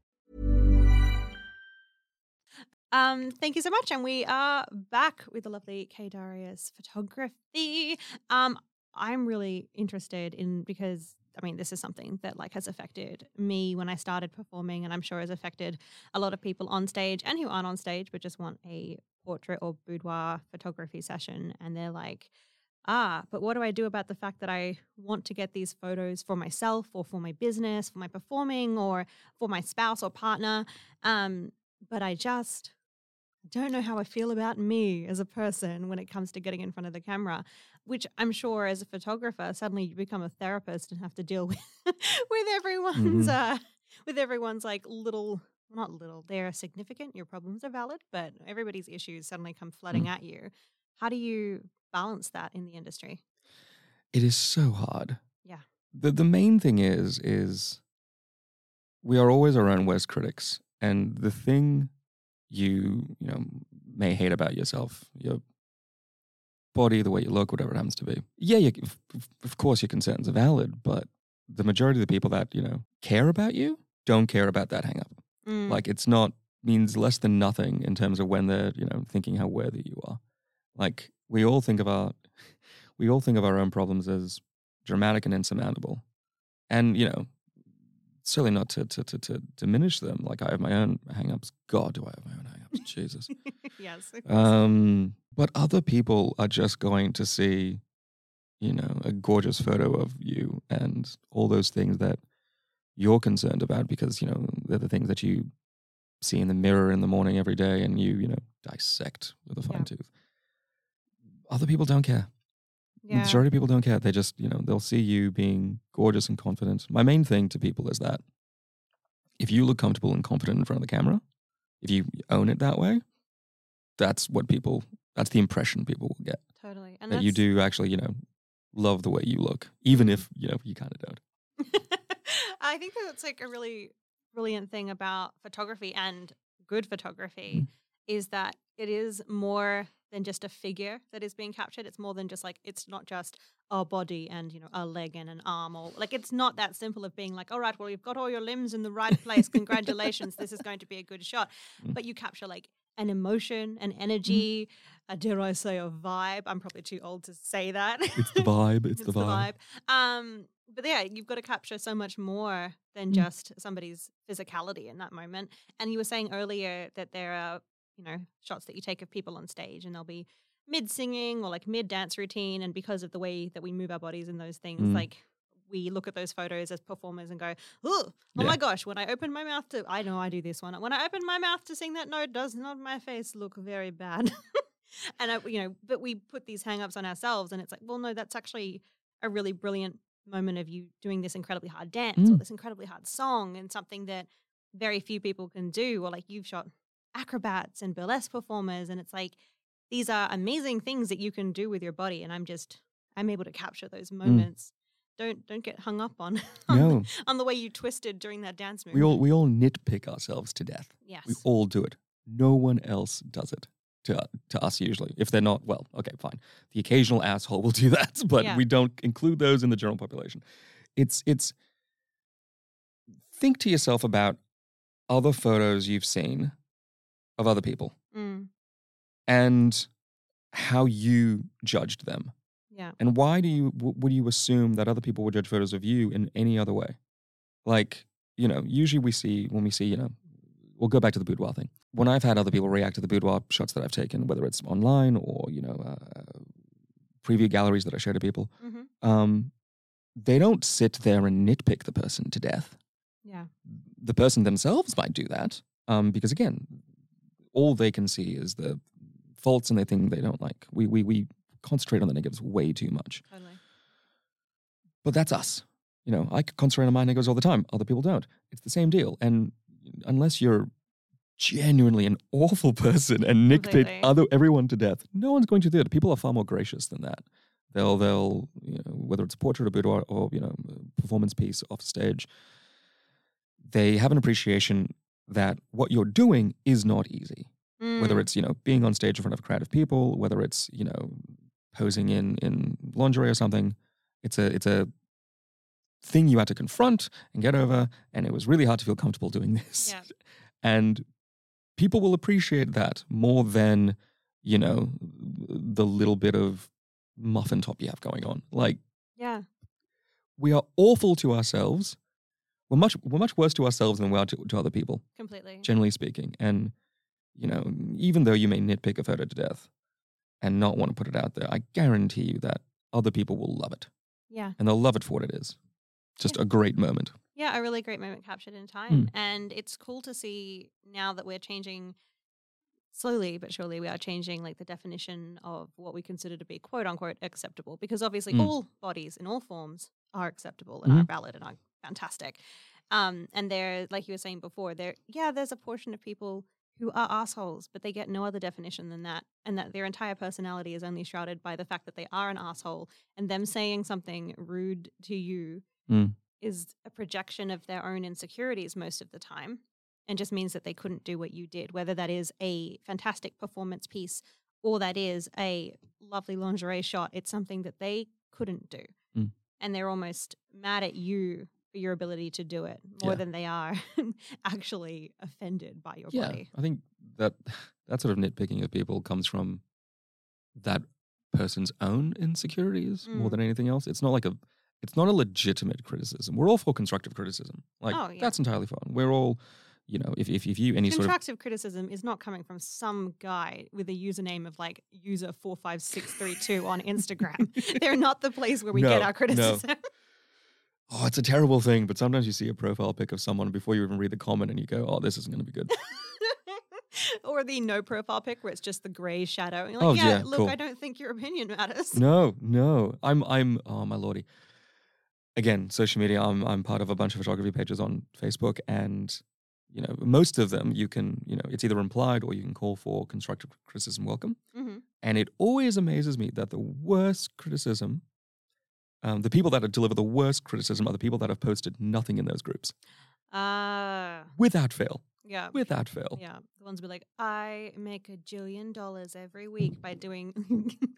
Um, thank you so much, and we are back with the lovely K Darius photography. Um, I'm really interested in because I mean this is something that like has affected me when I started performing, and I'm sure has affected a lot of people on stage and who aren't on stage but just want a portrait or boudoir photography session, and they're like. Ah, but what do I do about the fact that I want to get these photos for myself or for my business, for my performing or for my spouse or partner? Um, but I just don't know how I feel about me as a person when it comes to getting in front of the camera, which I'm sure as a photographer, suddenly you become a therapist and have to deal with with everyone's uh with everyone's like little not little, they're significant, your problems are valid, but everybody's issues suddenly come flooding at you. How do you balance that in the industry? It is so hard. Yeah. The the main thing is is we are always our own worst critics, and the thing you you know may hate about yourself, your body, the way you look, whatever it happens to be. Yeah, you, of- course your concerns are valid, but the majority of the people that you know care about you don't care about that hang up. Mm, Like it's not means less than nothing in terms of when they're you know thinking how worthy you are. Like we all think of our we all think of our own problems as dramatic and insurmountable, and you know certainly not to to to, to diminish them. Like I have my own hangups. God, do I have my own hangups? Jesus. yes. Um, but other people are just going to see, you know, a gorgeous photo of you and all those things that you're concerned about because you know they're the things that you see in the mirror in the morning every day and you you know dissect with a fine Yeah. tooth other people don't care Yeah. majority of people don't care they just you know they'll see you being gorgeous and confident my main thing to people is that if you look comfortable and confident in front of the camera if you own it that way that's what people that's the impression people will get Totally. And that you do actually you know love the way you look even if you know you kind of don't I think that's like a really brilliant thing about photography and good photography Mm. is that it is more than just a figure that is being captured. It's more than just like it's not just a body and you know a leg and an arm or like it's not that simple of being like all right well you've got all your limbs in the right place congratulations this is going to be a good shot Mm. but you capture like an emotion an energy uh, dare i say a vibe i'm probably too old to say that it's the vibe it's, the, vibe. um, but yeah, you've got to capture so much more than Mm. just somebody's physicality in that moment. And you were saying earlier that there are, you know, shots that you take of people on stage and they'll be mid singing or like mid dance routine. And because of the way that we move our bodies in those things, Mm. like we look at those photos as performers and go, oh, oh Yeah. my gosh, when I open my mouth to, I know I do this one. When I open my mouth to sing that note, does not my face look very bad? and I, you know, but we put these hang-ups on ourselves, and it's like, well, no, that's actually a really brilliant moment of you doing this incredibly hard dance or Mm. this incredibly hard song, and something that very few people can do. Or like you've shot acrobats and burlesque performers, and it's like these are amazing things that you can do with your body, and I'm just I'm able to capture those mm. moments. Don't don't get hung up on on, the- no on the way you twisted during that dance move. we all we all nitpick ourselves to death yes. we all do it no one else does it to, to us usually if they're not well okay fine the occasional asshole will do that but Yeah. we don't include those in the general population it's it's think to yourself about other photos you've seen of other people Mm, and how you judged them yeah. and why do you w- would you assume that other people would judge photos of you in any other way? Like, you know, usually we see when we see, you know, we'll go back to the boudoir thing. When I've had other people react to the boudoir shots that I've taken, whether it's online or you know, uh, preview galleries that I show to people, hmm um, they don't sit there and nitpick the person to death. Yeah. The person themselves might do that um, because again, all they can see is the faults and the thing they don't like. We we we concentrate on the negatives way too much. Totally. But that's us. You know, I concentrate on my negatives all the time. Other people don't. It's the same deal. And unless you're genuinely an awful person and nitpick other everyone to death, no one's going to do it. People are far more gracious than that. They'll they'll you know, whether it's a portrait, a boudoir, or you know, performance piece off stage. They have an appreciation that what you're doing is not easy whether Mm, it's you know being on stage in front of a crowd of people whether it's you know posing in in lingerie or something it's a it's a thing you had to confront and get over and it was really hard to feel comfortable doing this Yeah. and people will appreciate that more than you know the little bit of muffin top you have going on like yeah. we are awful to ourselves we're much we're much worse to ourselves than we are to, to other people Completely. generally speaking. And, you know, even though you may nitpick a photo to death and not want to put it out there, I guarantee you that other people will love it. Yeah. And they'll love it for what it is. Just a great moment. Yeah, a really great moment captured in Mm. time. And it's cool to see now that we're changing slowly but surely we are changing like the definition of what we consider to be quote unquote acceptable because obviously Mm. all bodies in all forms are acceptable and are Mhm. valid and are fantastic. Um, and there, like you were saying before, there, yeah, there's a portion of people who are assholes, but they get no other definition than that, and that their entire personality is only shrouded by the fact that they are an asshole, and them saying something rude to you Mm. is a projection of their own insecurities most of the time, and just means that they couldn't do what you did, whether that is a fantastic performance piece or that is a lovely lingerie shot. It's something that they couldn't do, Mm. And they're almost mad at you for your ability to do it more Yeah. than they are actually offended by your yeah. body. I think that that sort of nitpicking of people comes from that person's own insecurities more Mm. than anything else. It's not like a it's not a legitimate criticism. We're all for constructive criticism. Like Oh, yeah. that's entirely fine. We're all, you know, if if, if you any sort of Constructive criticism is not coming from some guy with a username of like user four five six three two on Instagram. They're not the place where we get No, our no. criticism. Oh, it's a terrible thing, but sometimes you see a profile pic of someone before you even read the comment and you go, oh, this isn't going to be good. or the no profile pic where it's just the grey shadow. And you're like, Oh, yeah, yeah, look, cool. I don't think your opinion matters. no, no. I'm, I'm, oh, my lordy. Again, social media, I'm, I'm part of a bunch of photography pages on Facebook and, you know, most of them you can, you know, it's either implied or you can call for constructive criticism welcome. hmm And it always amazes me that the worst criticism, um, the people that deliver the worst criticism are the people that have posted nothing in those groups Ah, without fail. yeah. Without fail. Yeah, the ones be like, I make a jillion dollars every week by doing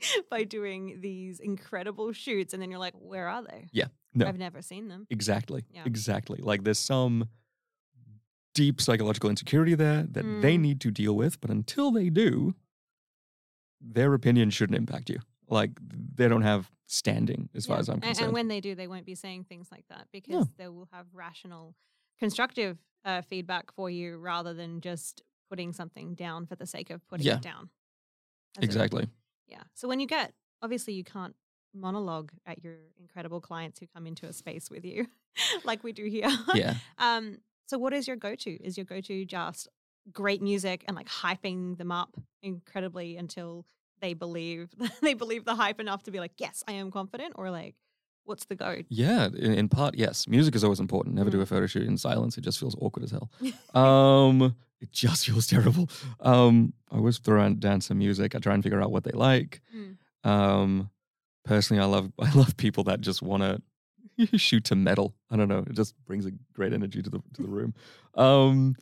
by doing these incredible shoots, and then you're like, where are they? Yeah. No. I've never seen them. Exactly. Yeah. Exactly. Like there's some deep psychological insecurity there that they Mm. need to deal with, but until they do, their opinion shouldn't impact you. Like they don't have standing as far as I'm concerned. And when they do, they won't be saying things like that because No. they will have rational, constructive uh, feedback for you rather than just putting something down for the sake of putting Yeah. it down. Exactly. yeah. So when you get, obviously, you can't monologue at your incredible clients who come into a space with you like we do here. Yeah. Um, so what is your go-to? Is your go-to just great music and like hyping them up incredibly until they believe they believe the hype enough to be like, yes, I am confident, or like, what's the go? Yeah, in, in part, yes. Music is always important. Never do Mm. a photo shoot in silence. It just feels awkward as hell. um, it just feels terrible. Um, I always throw down some music. I try and figure out what they like. Mm. Um, personally, I love I love people that just want to shoot to metal. I don't know. It just brings a great energy to the to the room. Um,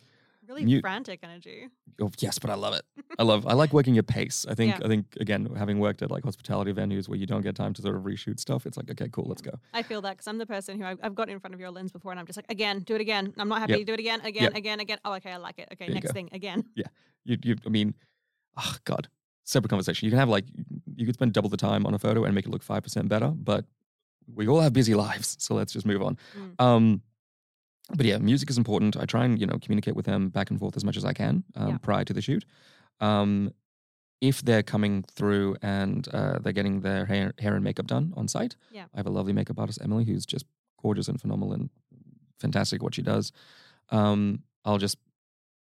Really frantic energy. oh, yes, but I love it. I love I like working at pace. I think Yeah. I think again, having worked at like hospitality venues where you don't get time to sort of reshoot stuff, it's like okay, cool, let's go. I feel that because I'm the person who I've, I've got in front of your lens before, and I'm just like, again, do it again. I'm not happy. Yep. Do it again, again, Yep. again, again. Oh, okay, I like it. Okay, There next thing, again. Yeah. You, you I mean, oh God, separate conversation. You can have like you could spend double the time on a photo and make it look five percent better, but we all have busy lives, so let's just move on. Mm. Um, but yeah, music is important. I try and you know communicate with them back and forth as much as I can um, Yeah. prior to the shoot. Um, if they're coming through and uh, they're getting their hair, hair and makeup done on site, Yeah. I have a lovely makeup artist, Emily, who's just gorgeous and phenomenal and fantastic what she does. Um, I'll just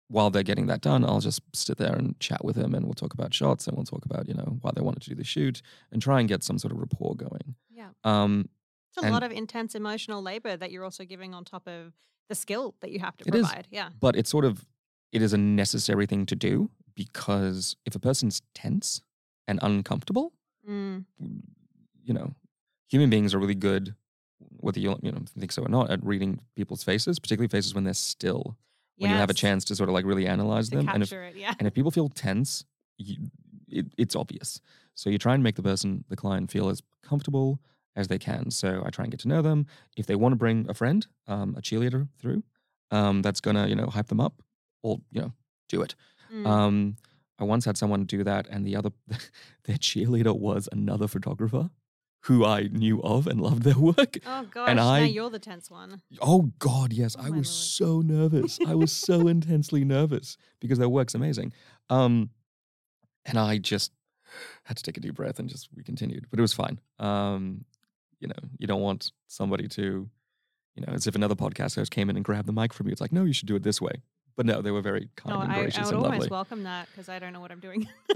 while they're getting that done, I'll just sit there and chat with them, and we'll talk about shots, and we'll talk about you know why they wanted to do the shoot, and try and get some sort of rapport going. Yeah. Um, It's a lot of intense emotional labor that you're also giving on top of the skill that you have to It is. provide. Yeah. but it's sort of it is a necessary thing to do because if a person's tense and uncomfortable, Mm. you know, human beings are really good, whether you you know think so or not, at reading people's faces, particularly faces when they're still, when you have a chance to sort of like really analyze to them. And if it. Yeah. and if people feel tense, you, it, it's obvious. So you try and make the person, the client, feel as comfortable as they can. So I try and get to know them. If they want to bring a friend, um, a cheerleader through, um, that's gonna you know hype them up, or you know do it. Mm. Um, I once had someone do that, and the other their cheerleader was another photographer who I knew of and loved their work. oh gosh, and I- now you're the tense one. Oh God, yes, Oh, I was lord. so nervous. I was so intensely nervous because their work's amazing. Um, and I just had to take a deep breath and just we continued, but it was fine. Um, you know, you don't want somebody to, you know, as if another podcast host came in and grabbed the mic from you. It's like, no, you should do it this way. But no, they were very kind No, and gracious I would and almost lovely. welcome that because I don't know what I'm doing.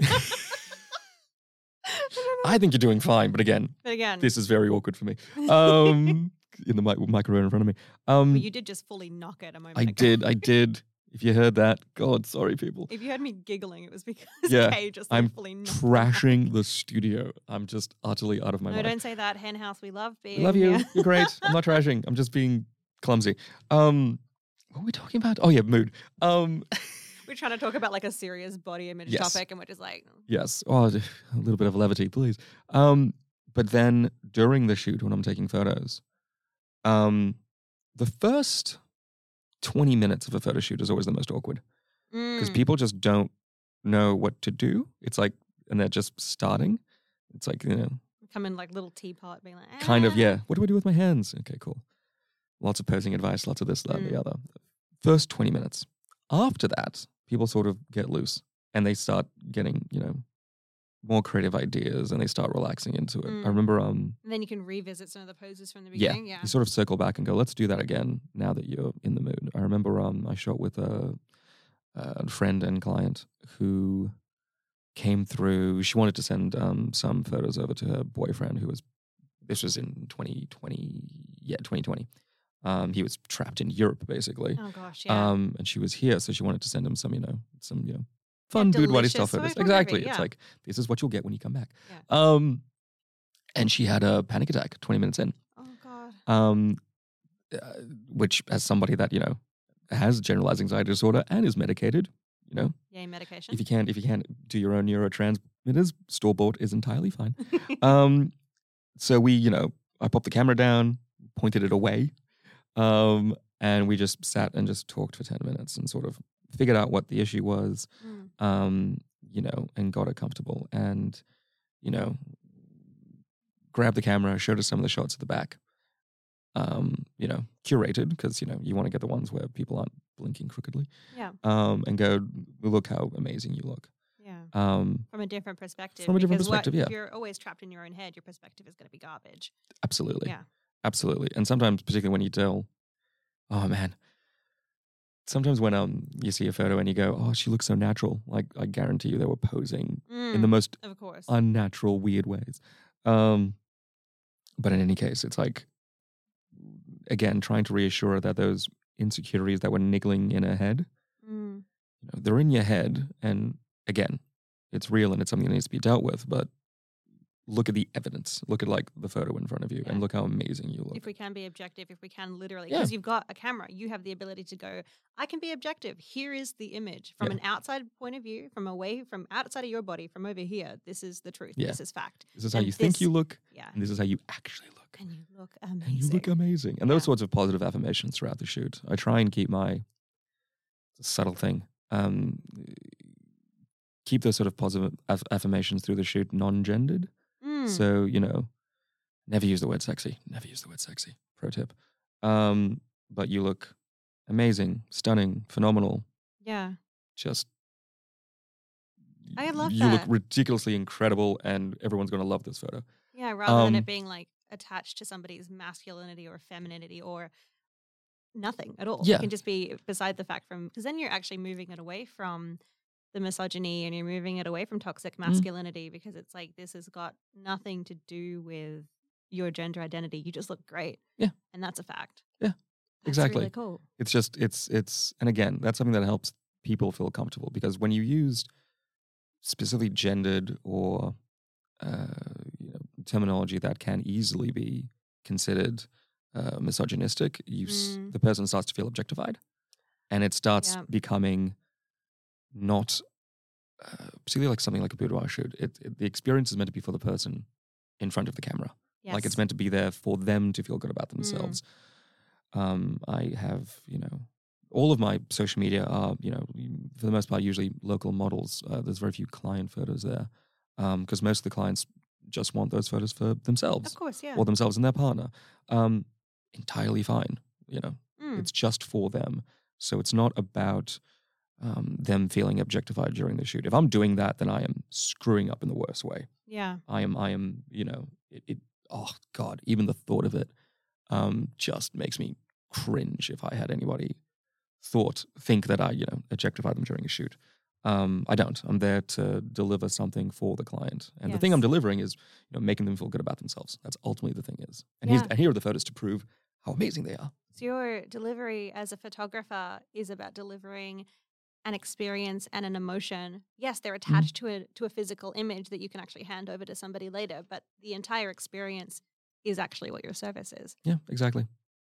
I think you're doing fine, but again, but again, this is very awkward for me. Um, in the mic- microphone in front of me. Um, but you did just fully knock it a moment I ago. did, I did. If you heard that, God, sorry, people. If you heard me giggling, it was because Yeah, Kay just like, I'm fully knocked it Trashing the studio. I'm just utterly out of my No, mind. don't say that. Hen house, we love being. I love you. here. You're great. I'm not trashing. I'm just being clumsy. Um, what were we talking about? Oh yeah, mood. Um, We're trying to talk about like a serious body image Yes. topic, and we're just like, yes. Oh, a little bit of levity, please. Um, but then during the shoot when I'm taking photos, um, the first 20 minutes of a photo shoot is always the most awkward because mm, people just don't know what to do. It's like, and they're just starting. It's like you know, come in like little teapot, being like, kind of "Ah." yeah what do i do with my hands okay cool lots of posing advice lots of this that and Mm. the other first 20 minutes after that people sort of get loose and they start getting you know more creative ideas and they start relaxing into it. Mm. I remember um And then you can revisit some of the poses from the yeah, beginning. Yeah. you sort of circle back and go, let's do that again now that you're in the mood. I remember um I shot with a, a friend and client who came through. She wanted to send um some photos over to her boyfriend who was this was in 2020 yeah 2020 um he was trapped in Europe basically Oh gosh, yeah. um and she was here so she wanted to send him some you know some you know fun boudoir delicious stuff photo photos from a exactly it's like this is what you'll get when you come back Yeah. um and she had a panic attack 20 minutes in oh god. um, uh, which as somebody that you know has generalized anxiety disorder and is medicated, you know, Yay, medication. if you can't if you can't do your own neurotransmitters, store bought is entirely fine. um, so we, you know, I popped the camera down, pointed it away, um, and we just sat and just talked for ten minutes and sort of figured out what the issue was, Mm. um, you know, and got her comfortable and, you know, grabbed the camera, showed us some of the shots at the back, um, you know, curated because, you know, you want to get the ones where people aren't blinking crookedly, Yeah. um, and go, look how amazing you look. Yeah. Um, From a different perspective. From a different because what- perspective, yeah. If you're always trapped in your own head, your perspective is going to be garbage. absolutely. Yeah. Absolutely. And sometimes, particularly when you tell, oh man, sometimes when um you see a photo and you go, oh, she looks so natural. Like I guarantee you, they were posing in the Mm, most of course. unnatural, weird ways. Um, but in any case, it's like again trying to reassure her that those insecurities that were niggling in her head, Mm, you know, they're in your head, and again, it's real and it's something that needs to be dealt with. But look at the evidence. Look at like the photo in front of you, Yeah. and look how amazing you look. if we can be objective, if we can literally, Yeah. because you've got a camera, you have the ability to go, I can be objective. Here is the image from Yeah. an outside point of view, from away, from outside of your body, from over here. This is the truth. Yeah. This is fact. this is how and you think you look, Yeah. and this is how you actually look. And you look and amazing. you look amazing. And those sorts of positive affirmations throughout the shoot. I try and keep my subtle thing. Um, keep those sort of positive aff- affirmations through the shoot non-gendered. Mm, So you know, never use the word sexy. Never use the word sexy. Pro tip. Um, but you look amazing, stunning, phenomenal. yeah. Just I love you look ridiculously incredible, and everyone's going to love this photo. Yeah. Rather than Um, it being like attached to somebody's masculinity or femininity or nothing at all. Yeah. It can just be beside the fact from, because then you're actually moving it away from the misogyny and you're moving it away from toxic Mm. masculinity because it's like this has got nothing to do with your gender identity. You just look great. Yeah. And that's a fact. Yeah, That's exactly. really cool. it's just it's it's and again that's something that helps people feel comfortable because when you use specifically gendered or uh, you know, terminology that can easily be considered uh, misogynistic, you s- Mm. the person starts to feel objectified, and it starts Yeah. becoming not uh, particularly like something like a boudoir shoot. It, it, the experience is meant to be for the person in front of the camera. Yes. Like it's meant to be there for them to feel good about Mm. themselves. Um, I have, you know, all of my social media are, you know, for the most part, usually local models. Uh, there's very few client photos there because most of the clients just want those photos for themselves Of course, yeah. or themselves and their partner. Um, entirely fine, you know, Mm. it's just for them. So it's not about um, them feeling objectified during the shoot. If I'm doing that, then I am screwing up in the worst way. yeah. I am, I am, you know, it, it oh God, even the thought of it um, just makes me cringe if I had anybody thought, think that I, you know, objectify them during a shoot. Um, I don't. I'm there to deliver something for the client. And the thing I'm delivering is, you know, making them feel good about themselves. That's ultimately the thing is. And, Yeah. and here are the photos to prove how amazing they are. So your delivery as a photographer is about delivering an experience and an emotion. Yes, they're Mm-hmm. attached to a to a physical image that you can actually hand over to somebody later, but the entire experience is actually what your service is. Yeah, exactly.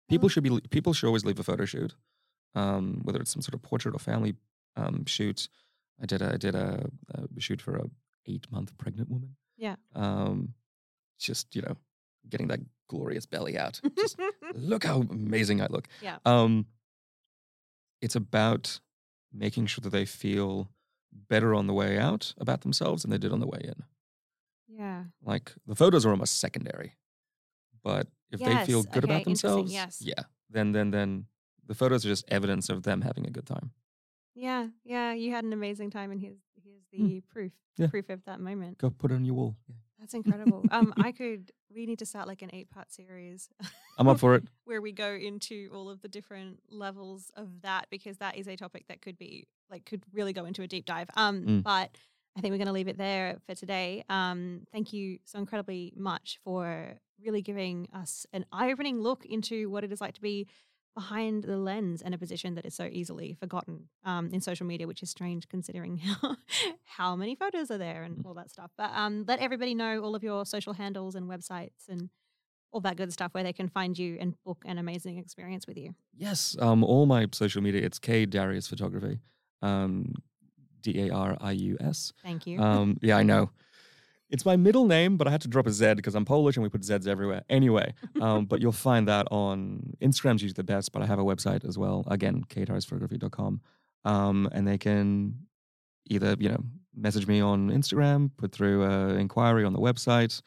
People Oh. should be people should always leave a photo shoot, um, whether it's some sort of portrait or family um, shoot. I did a, I did a, a shoot for a eight month pregnant woman. Yeah. Um, just you know, getting that glorious belly out. Just look how amazing I look. Yeah. Um, it's about making sure that they feel better on the way out about themselves than they did on the way in. yeah. Like the photos are almost secondary, but if they feel good okay, about themselves, yes. yeah, then then then the photos are just evidence of them having a good time. Yeah, yeah. You had an amazing time, and here's here's the proof, Hmm. Yeah. proof of that moment. Go put it on your wall. Yeah. That's incredible. um, I could. We need to start like an eight part series. I'm up for it. where we go into all of the different levels of that because that is a topic that could be like could really go into a deep dive. Um, Mm. but I think we're going to leave it there for today. Um, thank you so incredibly much for really giving us an eye-opening look into what it is like to be behind the lens in a position that is so easily forgotten um, in social media, which is strange considering how, how many photos are there and all that stuff. But um, let everybody know all of your social handles and websites and all that good stuff where they can find you and book an amazing experience with you. Yes. Um, all my social media, it's K Darius Photography. Um, D A R I U S. Thank you. Um, yeah, I know. It's my middle name, but I had to drop a Z because I'm Polish and we put Zs everywhere. Anyway, um, but you'll find that on Instagram's usually the best, but I have a website as well. Again, kdariusphotography.com. Um, and they can either, you know, message me on Instagram, put through an inquiry on the website,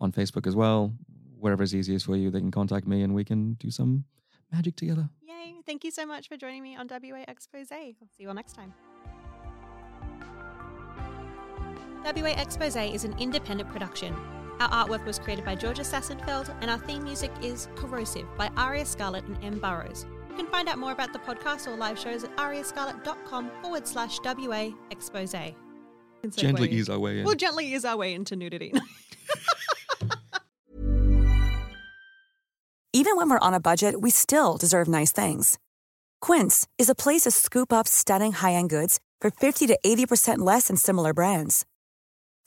on Facebook as well. Wherever is easiest for you, they can contact me and we can do some magic together. Yay. Thank you so much for joining me on WA Expose. I'll see you all next time. WA Expose is an independent production. Our artwork was created by Georgia Sassenfeld, and our theme music is Corrosive by Aria Scarlett and M. Burrows. You can find out more about the podcast or live shows at ariascarlett.com forward slash WA Expose. Gently ease our way in. We'll gently ease our way into nudity. Even when we're on a budget, we still deserve nice things. Quince is a place to scoop up stunning high-end goods for 50 to 80% less than similar brands.